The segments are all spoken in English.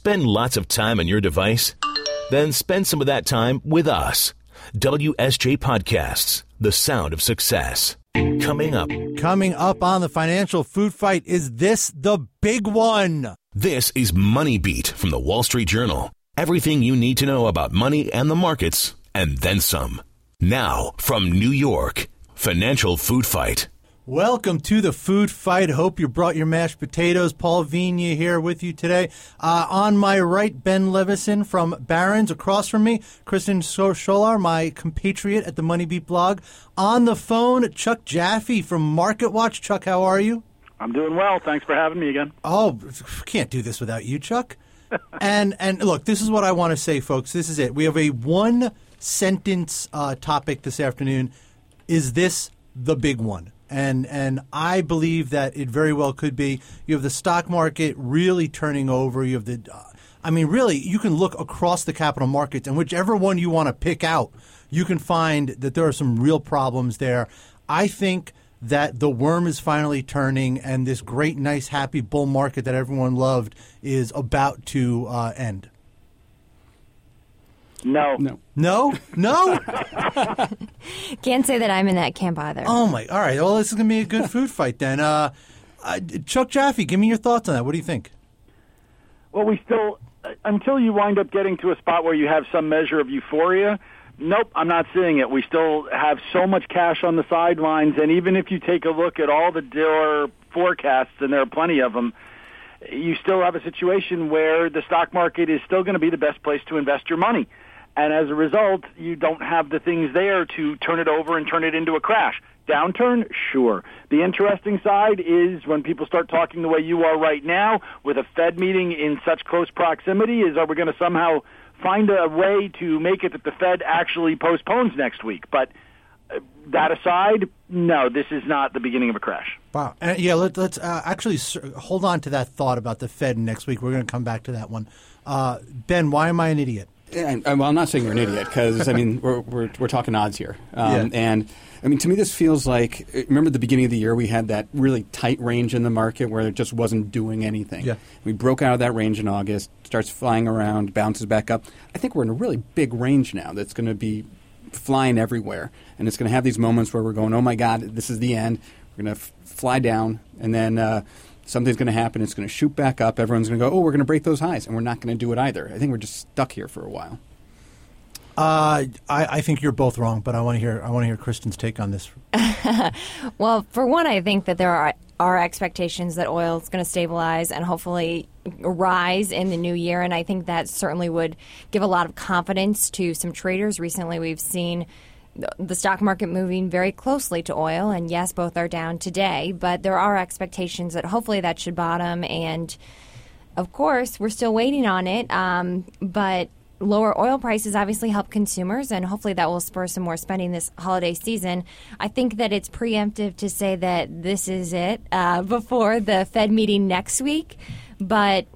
Spend lots of time on your device? Then spend some of that time with us. WSJ Podcasts, the sound of success. Coming up. Coming up on the financial food fight, is this the big one? This is Money Beat from the Wall Street Journal. Everything you need to know about money and the markets, and then some. Now, from New York, Financial Food Fight. Welcome to the food fight. Hope you brought your mashed potatoes. Paul Vigna here with you today. Uh, on my right, Ben Levisohn from Barron's. Across from me, Kristen Scholer, my compatriot at the Money Beat blog. On the phone, Chuck Jaffe from Market Watch. Chuck, how are you? I'm doing well. Thanks for having me again. Oh, can't do this without you, Chuck. and and look, this is what I want to say, folks. This is it. We have a one sentence uh, topic this afternoon. Is this the big one? And and I believe that it very well could be. You have the stock market really turning over. You have the, uh, I mean, really, you can look across the capital markets, and whichever one you want to pick out, you can find that there are some real problems there. I think that the worm is finally turning, and this great, nice, happy bull market that everyone loved is about to uh, end. No. No. No? No? Can't say that I'm in that camp either. oh, my. All right. Well, this is going to be a good food fight then. Uh, uh, Chuck Jaffe, give me your thoughts on that. What do you think? Well, we still, uh, until you wind up getting to a spot where you have some measure of euphoria, nope, I'm not seeing it. We still have so much cash on the sidelines, and even if you take a look at all the dealer forecasts, and there are plenty of them, you still have a situation where the stock market is still going to be the best place to invest your money. And as a result, you don't have the things there to turn it over and turn it into a crash. Downturn? Sure. The interesting side is when people start talking the way you are right now with a Fed meeting in such close proximity is are we going to somehow find a way to make it that the Fed actually postpones next week? But uh, that aside, no, this is not the beginning of a crash. Wow. Uh, yeah, let, us uh, actually hold on to that thought about the Fed next week. We're going to come back to that one. Uh, ben, why am I an idiot? And, well, I'm not saying you're an idiot because I mean we're, we're, we're talking odds here, um, Yeah. and I mean to me this feels like remember the beginning of the year we had that really tight range in the market where it just wasn't doing anything. Yeah. We broke out of that range in August, starts flying around, bounces back up. I think we're in a really big range now that's going to be flying everywhere, and it's going to have these moments where we're going, oh my god, this is the end. We're going to f- fly down, and then. Uh, Something's going to happen. It's going to shoot back up. Everyone's going to go, "Oh, we're going to break those highs," and we're not going to do it either. I think we're just stuck here for a while. Uh, I, I think you're both wrong, but I want to hear I want to hear Kristen's take on this. Well, for one, I think that there are are expectations that oil is going to stabilize and hopefully rise in the new year, and I think that certainly would give a lot of confidence to some traders. Recently, we've seen the- stock market moving very closely to oil, and yes, both are down today, but there are expectations that hopefully that should bottom and. Of course, we're still waiting on it, um, but lower oil prices obviously help consumers, and hopefully that will spur some more spending this holiday season. I think that it's preemptive to say that this is it uh, before the Fed meeting next week, but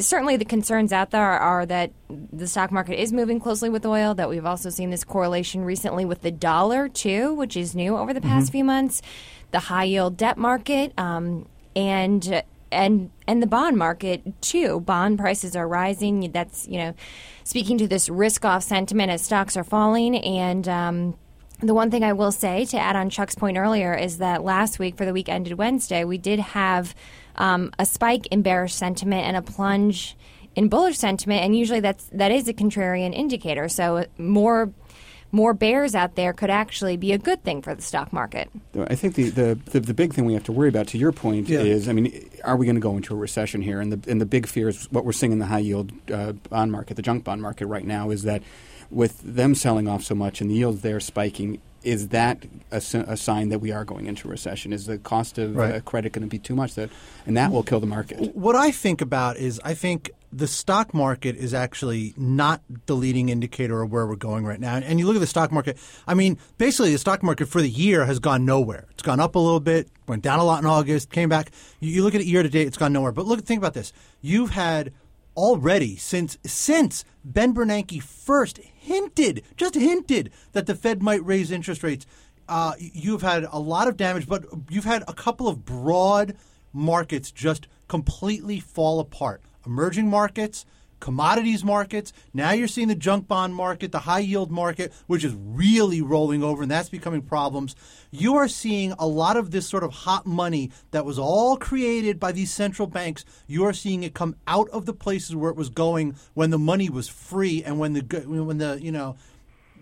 certainly the concerns out there are that the stock market is moving closely with oil, that we've also seen this correlation recently with the dollar, too, which is new over the past few months, the high yield debt market, um, and and and the bond market too. Bond prices are rising. That's you know speaking to this risk off sentiment as stocks are falling. And um, the one thing I will say to add on Chuck's point earlier is that last week for the week ended Wednesday, we did have um, a spike in bearish sentiment and a plunge in bullish sentiment, and usually that's that is a contrarian indicator. So more more bears out there could actually be a good thing for the stock market. I think the, the, the, the big thing we have to worry about, to your point, Yeah. is I mean, are we going to go into a recession here? And the and the big fear is what we're seeing in the high yield uh, bond market, the junk bond market right now, is that with them selling off so much and the yields there spiking, is that a, a sign that we are going into recession? Is the cost of Right. uh, credit going to be too much that, and that will kill the market? What I think about is I think the stock market is actually not the leading indicator of where we're going right now. And you look at the stock market, I mean, basically the stock market for the year has gone nowhere. It's gone up a little bit, went down a lot in August, came back. You, you look at it year to date, it's gone nowhere. But look, think about this. You've had already since since Ben Bernanke first hinted, just hinted that the Fed might raise interest rates. Uh, you've had a lot of damage, but you've had a couple of broad markets just completely fall apart. Emerging markets, commodities markets. Now you're seeing the junk bond market, the high yield market, which is really rolling over, and that's becoming problems. You are seeing a lot of this sort of hot money that was all created by these central banks. You are seeing it come out of the places where it was going when the money was free and when the when the you know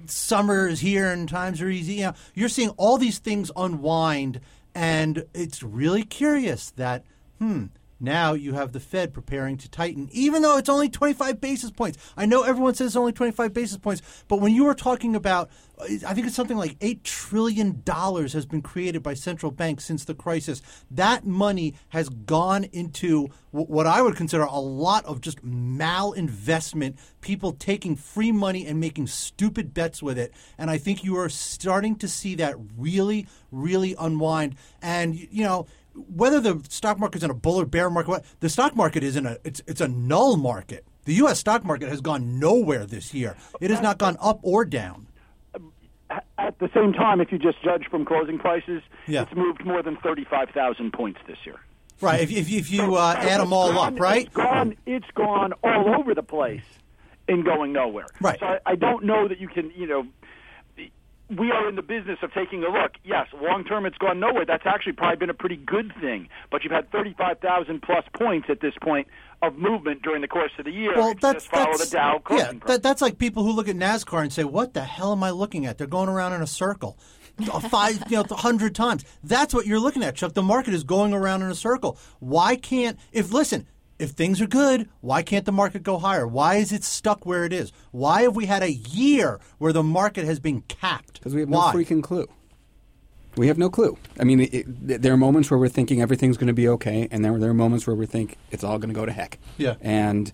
summer is here and times are easy. You know, you're seeing all these things unwind, and it's really curious that hmm now you have the Fed preparing to tighten, even though it's only 25 basis points. I know everyone says it's only 25 basis points, but when you are talking about, uh, I think it's something like $8 trillion has been created by central banks since the crisis. That money has gone into what I would consider a lot of just malinvestment, people taking free money and making stupid bets with it. And I think you are starting to see that really, really unwind. And, you know, whether the stock market is in a bull or bear market, the stock market is in a it's it's a null market. The U.S. stock market has gone nowhere this year. It has not gone up or down. At the same time, if you just judge from closing prices, Yeah. it's moved more than thirty-five thousand points this year. Right. If, if, if you uh, add them all up, right? It's gone. It's gone all over the place and going nowhere. Right. So I, I don't know that you can. You know, we are in the business of taking a look. Yes, long term, it's gone nowhere. That's actually probably been a pretty good thing. But you've had thirty-five thousand plus points at this point of movement during the course of the year. Well, that's just follow that's the Dow yeah. That, that's like people who look at NASCAR and say, "What the hell am I looking at? They're going around in a circle." Five, you know, a hundred times. That's what you're looking at, Chuck. The market is going around in a circle. Why can't? If listen, if things are good, why can't the market go higher? Why is it stuck where it is? Why have we had a year where the market has been capped? Because we have Why? no freaking clue. We have no clue. I mean, it, it, there are moments where we're thinking everything's going to be okay, and then there are moments where we think it's all going to go to heck. Yeah. And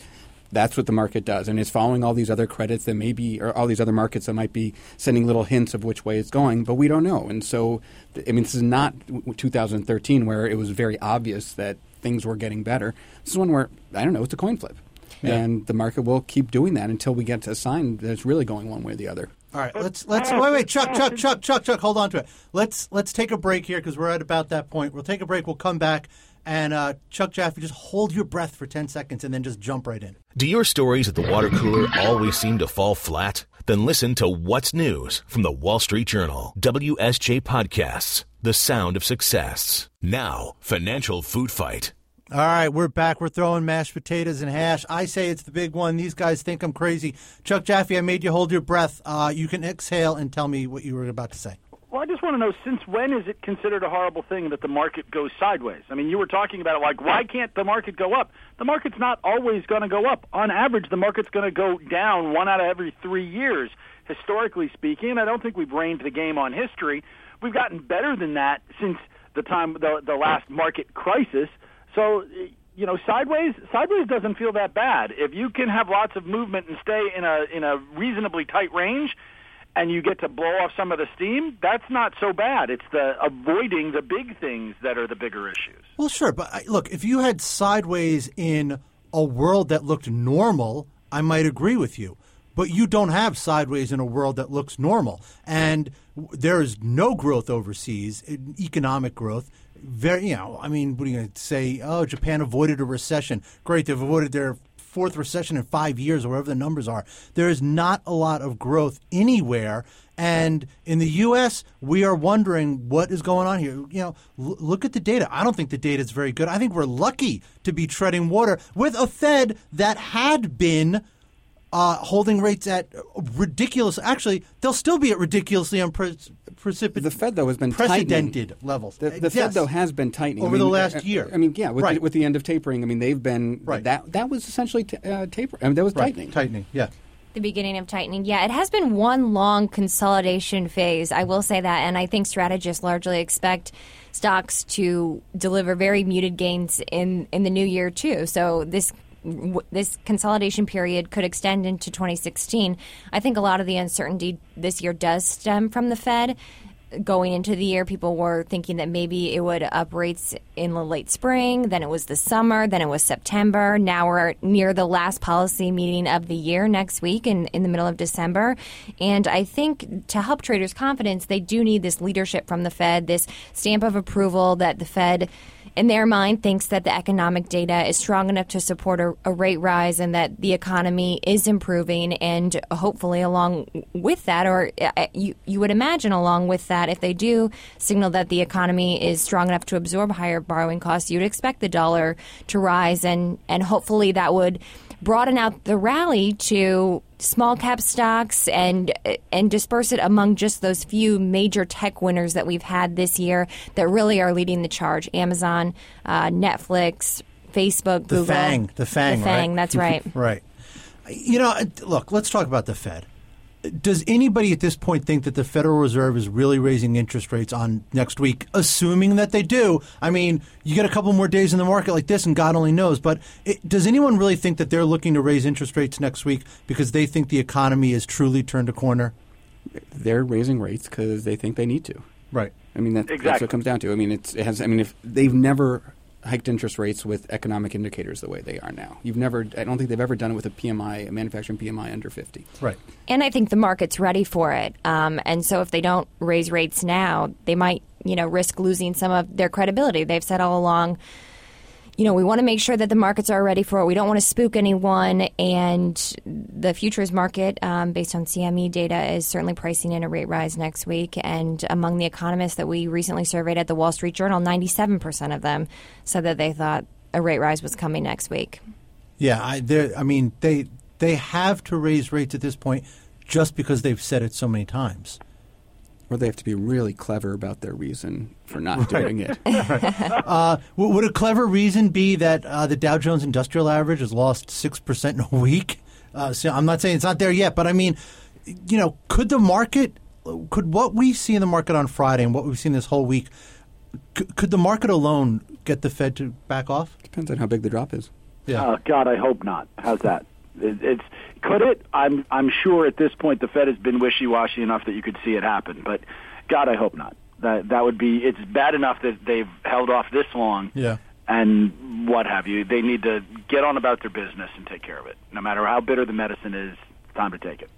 that's what the market does, and it's following all these other credits that may be, or all these other markets that might be sending little hints of which way it's going, but we don't know. And so, I mean, this is not 2013 where it was very obvious that things were getting better. This is one where I don't know. It's a coin flip. Yeah. And the market will keep doing that until we get to a sign that it's really going one way or the other. All right, let's let's wait, wait, Chuck, Chuck, Chuck, Chuck, Chuck. Hold on to it. Let's let's take a break here because we're at about that point. We'll take a break. We'll come back, and uh, Chuck Jaffe, just hold your breath for ten seconds and then just jump right in. Do your stories at the water cooler always seem to fall flat? Then listen to What's News from the Wall Street Journal, WSJ Podcasts, The Sound of Success. Now, Financial Food Fight. All right, we're back. We're throwing mashed potatoes and hash. I say it's the big one. These guys think I'm crazy. Chuck Jaffe, I made you hold your breath. Uh, you can exhale and tell me what you were about to say. Well, I just want to know since when is it considered a horrible thing that the market goes sideways? I mean, you were talking about it like, why can't the market go up? The market's not always going to go up. On average, the market's going to go down one out of every three years, historically speaking. And I don't think we've reigned the game on history. We've gotten better than that since the time the the last market crisis. So. You know, sideways sideways doesn't feel that bad. If you can have lots of movement and stay in a in a reasonably tight range, and you get to blow off some of the steam, that's not so bad. It's the avoiding the big things that are the bigger issues. Well, sure, but look, if you had sideways in a world that looked normal, I might agree with you. But you don't have sideways in a world that looks normal, and there is no growth overseas, economic growth. Very, you know, I mean, what are you going to say? Oh, Japan avoided a recession. Great, they've avoided their fourth recession in five years, or whatever the numbers are. There is not a lot of growth anywhere. And in the U.S., we are wondering what is going on here. You know, l- look at the data. I don't think the data is very good. I think we're lucky to be treading water with a Fed that had been uh, holding rates at ridiculous. Actually, they'll still be at ridiculously unprecedented. The Fed, though, has been precedented tightening. levels. The, the Yes. Fed, though, has been tightening Over I the last year. I mean, yeah, with, Right. the, with the end of tapering, I mean, they've been Right. that that was essentially t- uh, taper. I mean, that was right. tightening. Tightening. Yeah. the beginning of tightening. Yeah, it has been one long consolidation phase. I will say that, and I think strategists largely expect stocks to deliver very muted gains in in the new year too. So this w- this consolidation period could extend into 2016. I think a lot of the uncertainty this year does stem from the Fed. Going into the year, people were thinking that maybe it would up rates in the late spring, then it was the summer, then it was September. Now we're near the last policy meeting of the year next week in, in the middle of December. And I think to help traders' confidence, they do need this leadership from the Fed, this stamp of approval that the Fed in their mind, thinks that the economic data is strong enough to support a, a, rate rise and that the economy is improving. And hopefully, along with that, or uh, you, you would imagine along with that, if they do signal that the economy is strong enough to absorb higher borrowing costs, you'd expect the dollar to rise. And, and hopefully, that would broaden out the rally to small cap stocks and and disperse it among just those few major tech winners that we've had this year that really are leading the charge: Amazon, uh, Netflix, Facebook, the Google. Fang, the Fang, the Fang. Right? That's right. right. You know, look. Let's talk about the Fed does anybody at this point think that the Federal Reserve is really raising interest rates on next week, assuming that they do? I mean, you get a couple more days in the market like this, and God only knows. But it, does anyone really think that they're looking to raise interest rates next week because they think the economy has truly turned a corner? They're raising rates because they think they need to. Right. I mean, that's, exactly. that's what it comes down to. I mean, it's, it has. I mean, if they've never hiked interest rates with economic indicators the way they are now. You've never, I don't think they've ever done it with a PMI, a manufacturing PMI under 50. Right. And I think the market's ready for it. Um, and so if they don't raise rates now, they might, you know, risk losing some of their credibility. They've said all along, you know, we want to make sure that the markets are ready for it. We don't want to spook anyone. And the futures market, um, based on CME data, is certainly pricing in a rate rise next week. And among the economists that we recently surveyed at the Wall Street Journal, 97% of them said that they thought a rate rise was coming next week. Yeah, I, I mean, they they have to raise rates at this point just because they've said it so many times. Or they have to be really clever about their reason for not right. doing it. right. uh, would a clever reason be that uh, the Dow Jones Industrial Average has lost 6% in a week? Uh, so I'm not saying it's not there yet, but I mean, you know, could the market, could what we see in the market on Friday and what we've seen this whole week, could, could the market alone get the Fed to back off? Depends on how big the drop is. Yeah. Uh, God, I hope not. How's that? It, it's could it? I'm I'm sure at this point the Fed has been wishy washy enough that you could see it happen. But God, I hope not. That that would be. It's bad enough that they've held off this long. Yeah. And what have you? They need to get on about their business and take care of it. No matter how bitter the medicine is, time to take it.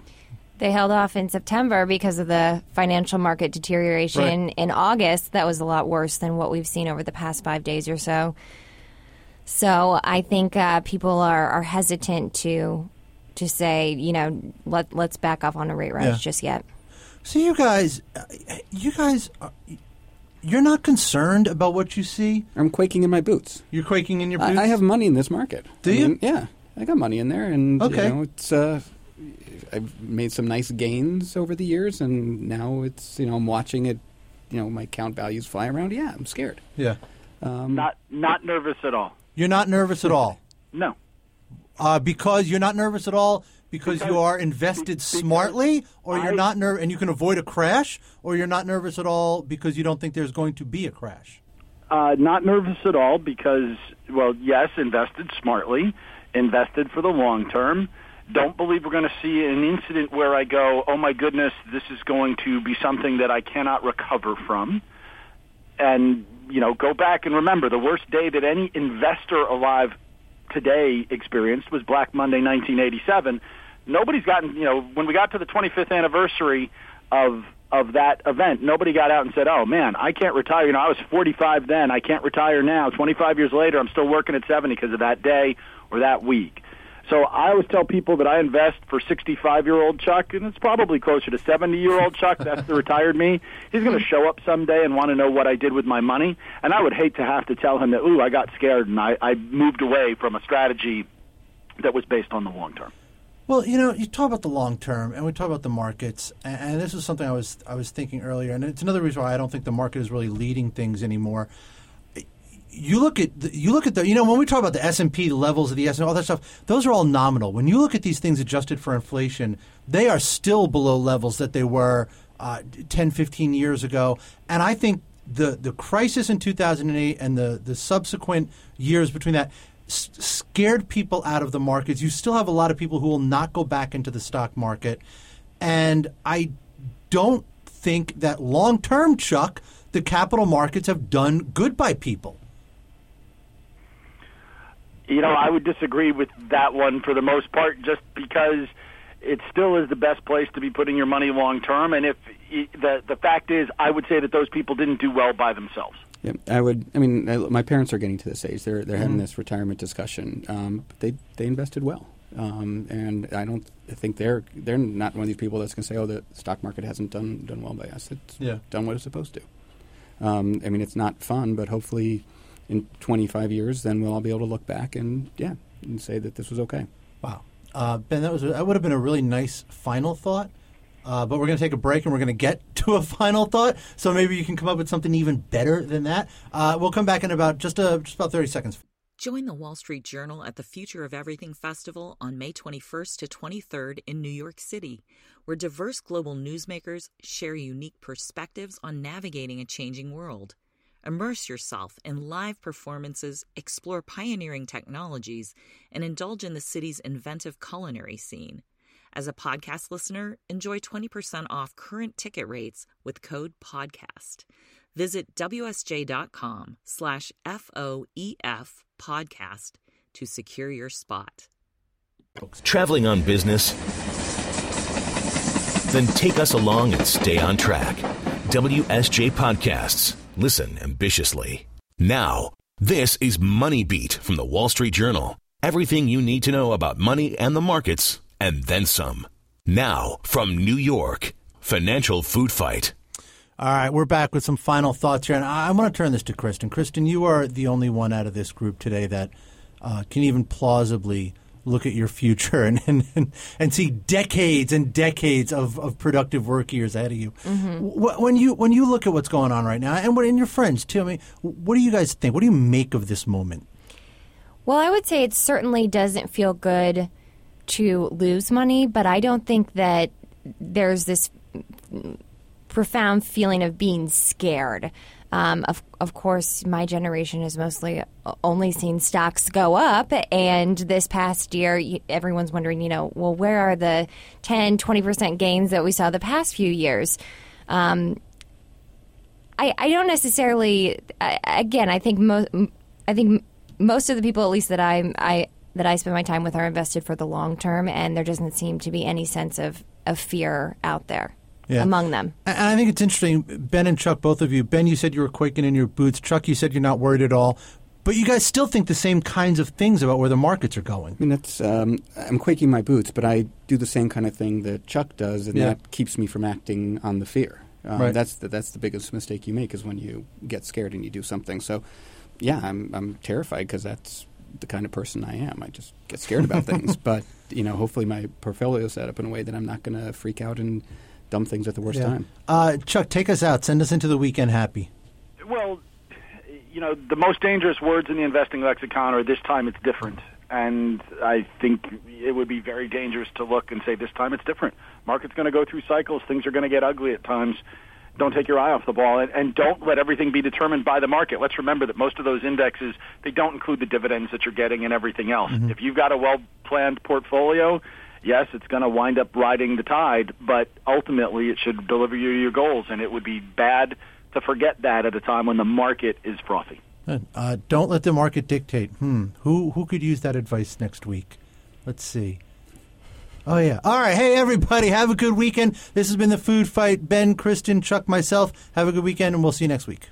They held off in September because of the financial market deterioration. Right. In August, that was a lot worse than what we've seen over the past five days or so. So I think uh, people are, are hesitant to to say, you know, let let's back off on a rate rise Yeah. just yet. So you guys, uh, you guys, you're not concerned about what you see. I'm quaking in my boots. You're quaking in your boots. I, I have money in this market. Do I you? mean, yeah, I got money in there, and Okay. you know, it's. Uh, I've made some nice gains over the years, and now it's you know I'm watching it. You know, my account values fly around. Yeah, I'm scared. Yeah. Um, Not not nervous at all. You're not nervous at all. No. Uh, because you're not nervous at all because, you are invested because smartly, or you're not nervous and you can avoid a crash, or you're not nervous at all because you don't think there's going to be a crash. Uh, not nervous at all because, well, yes, invested smartly, invested for the long term. Don't believe we're going to see an incident where I go, oh my goodness, this is going to be something that I cannot recover from. And, you know, go back and remember the worst day that any investor alive today experienced was Black Monday 1987. Nobody's gotten, you know, when we got to the 25th anniversary of of that event, nobody got out and said, "Oh man, I can't retire." You know, I was 45 then. I can't retire now. 25 years later, I'm still working at 70 because of that day or that week. So I always tell people that I invest for 65 year old Chuck, and it's probably closer to 70 year old Chuck. That's the retired me. He's going to show up someday and want to know what I did with my money, and I would hate to have to tell him that, "Ooh, I got scared and I, I moved away from a strategy that was based on the long term." Well, you know, you talk about the long term, and we talk about the markets, and, this is something I was I was thinking earlier, and it's another reason why I don't think the market is really leading things anymore. You look at the, you look at the you know when we talk about the S and P the levels of the S and all that stuff, those are all nominal. When you look at these things adjusted for inflation, they are still below levels that they were uh, 10, 15 years ago, and I think the the crisis in 2008 and the the subsequent years between that s- scared people out of the markets. You still have a lot of people who will not go back into the stock market, and I don't think that long term, Chuck, the capital markets have done good by people. You know, I would disagree with that one for the most part, just because it still is the best place to be putting your money long term. And if the the fact is, I would say that those people didn't do well by themselves. Yeah, I would. I mean, I, my parents are getting to this age; they're they're having this retirement discussion. Um, but they they invested well, um, and I don't I think they're they're not one of these people that's going to say, "Oh, the stock market hasn't done done well by us." It's Yeah. done what it's supposed to. Um, I mean, it's not fun, but hopefully, in 25 years, then we'll all be able to look back and yeah, and say that this was okay. Wow, uh, Ben, that was that would have been a really nice final thought. Uh, but we're going to take a break and we're going to get to a final thought. So maybe you can come up with something even better than that. Uh, we'll come back in about just uh, just about thirty seconds. Join the Wall Street Journal at the Future of Everything Festival on May 21st to 23rd in New York City, where diverse global newsmakers share unique perspectives on navigating a changing world. Immerse yourself in live performances, explore pioneering technologies, and indulge in the city's inventive culinary scene. As a podcast listener, enjoy 20% off current ticket rates with code PODCAST. Visit WSJ.com slash FOEF podcast to secure your spot. Traveling on business? Then take us along and stay on track. WSJ Podcasts. Listen ambitiously. Now, this is Money Beat from the Wall Street Journal. Everything you need to know about money and the markets, and then some. Now, from New York, Financial Food Fight. All right, we're back with some final thoughts here, and I, want to turn this to Kristen. Kristen, you are the only one out of this group today that uh, can even plausibly look at your future and, and, and, and see decades and decades of, of productive work years ahead of you. Mm-hmm. Wh- When you when you look at what's going on right now, and what and your friends too, I mean, what do you guys think? What do you make of this moment? Well, I would say it certainly doesn't feel good to lose money, but I don't think that there's this profound feeling of being scared. Um, of, of course, my generation has mostly only seen stocks go up, and this past year, everyone's wondering, you know, well, where are the 10, 20% gains that we saw the past few years? Um, I, I don't necessarily. I, again, I think most. I think most of the people, at least that I I that I spend my time with, are invested for the long term, and there doesn't seem to be any sense of of fear out there Yeah. among them. And I think it's interesting, Ben and Chuck, both of you. Ben, you said you were quaking in your boots. Chuck, you said you're not worried at all. But you guys still think the same kinds of things about where the markets are going. I mean, that's um, I'm quaking my boots, but I do the same kind of thing that Chuck does, and Yeah. that keeps me from acting on the fear. Um, Right. That's the, that's the biggest mistake you make is when you get scared and you do something. So, yeah, I'm I'm terrified because that's the kind of person I am. I just get scared about things. But you know, hopefully my portfolio is set up in a way that I'm not going to freak out and dump things at the worst Yeah. time. Uh, Chuck, take us out. Send us into the weekend happy. Well, you know, the most dangerous words in the investing lexicon are this time it's different. And I think it would be very dangerous to look and say this time it's different. Market's going to go through cycles. Things are going to get ugly at times. Don't take your eye off the ball and, and don't let everything be determined by the market. Let's remember that most of those indexes, they don't include the dividends that you're getting and everything else. If you've got a well-planned portfolio, yes, it's going to wind up riding the tide, but ultimately it should deliver you your goals, and it would be bad to forget that at a time when the market is frothy. Uh, don't let the market dictate. Hmm. Who who could use that advice next week? Let's see. Oh yeah. All right. Hey everybody, have a good weekend. This has been the Food Fight. Ben, Kristen, Chuck, myself. Have a good weekend, and we'll see you next week.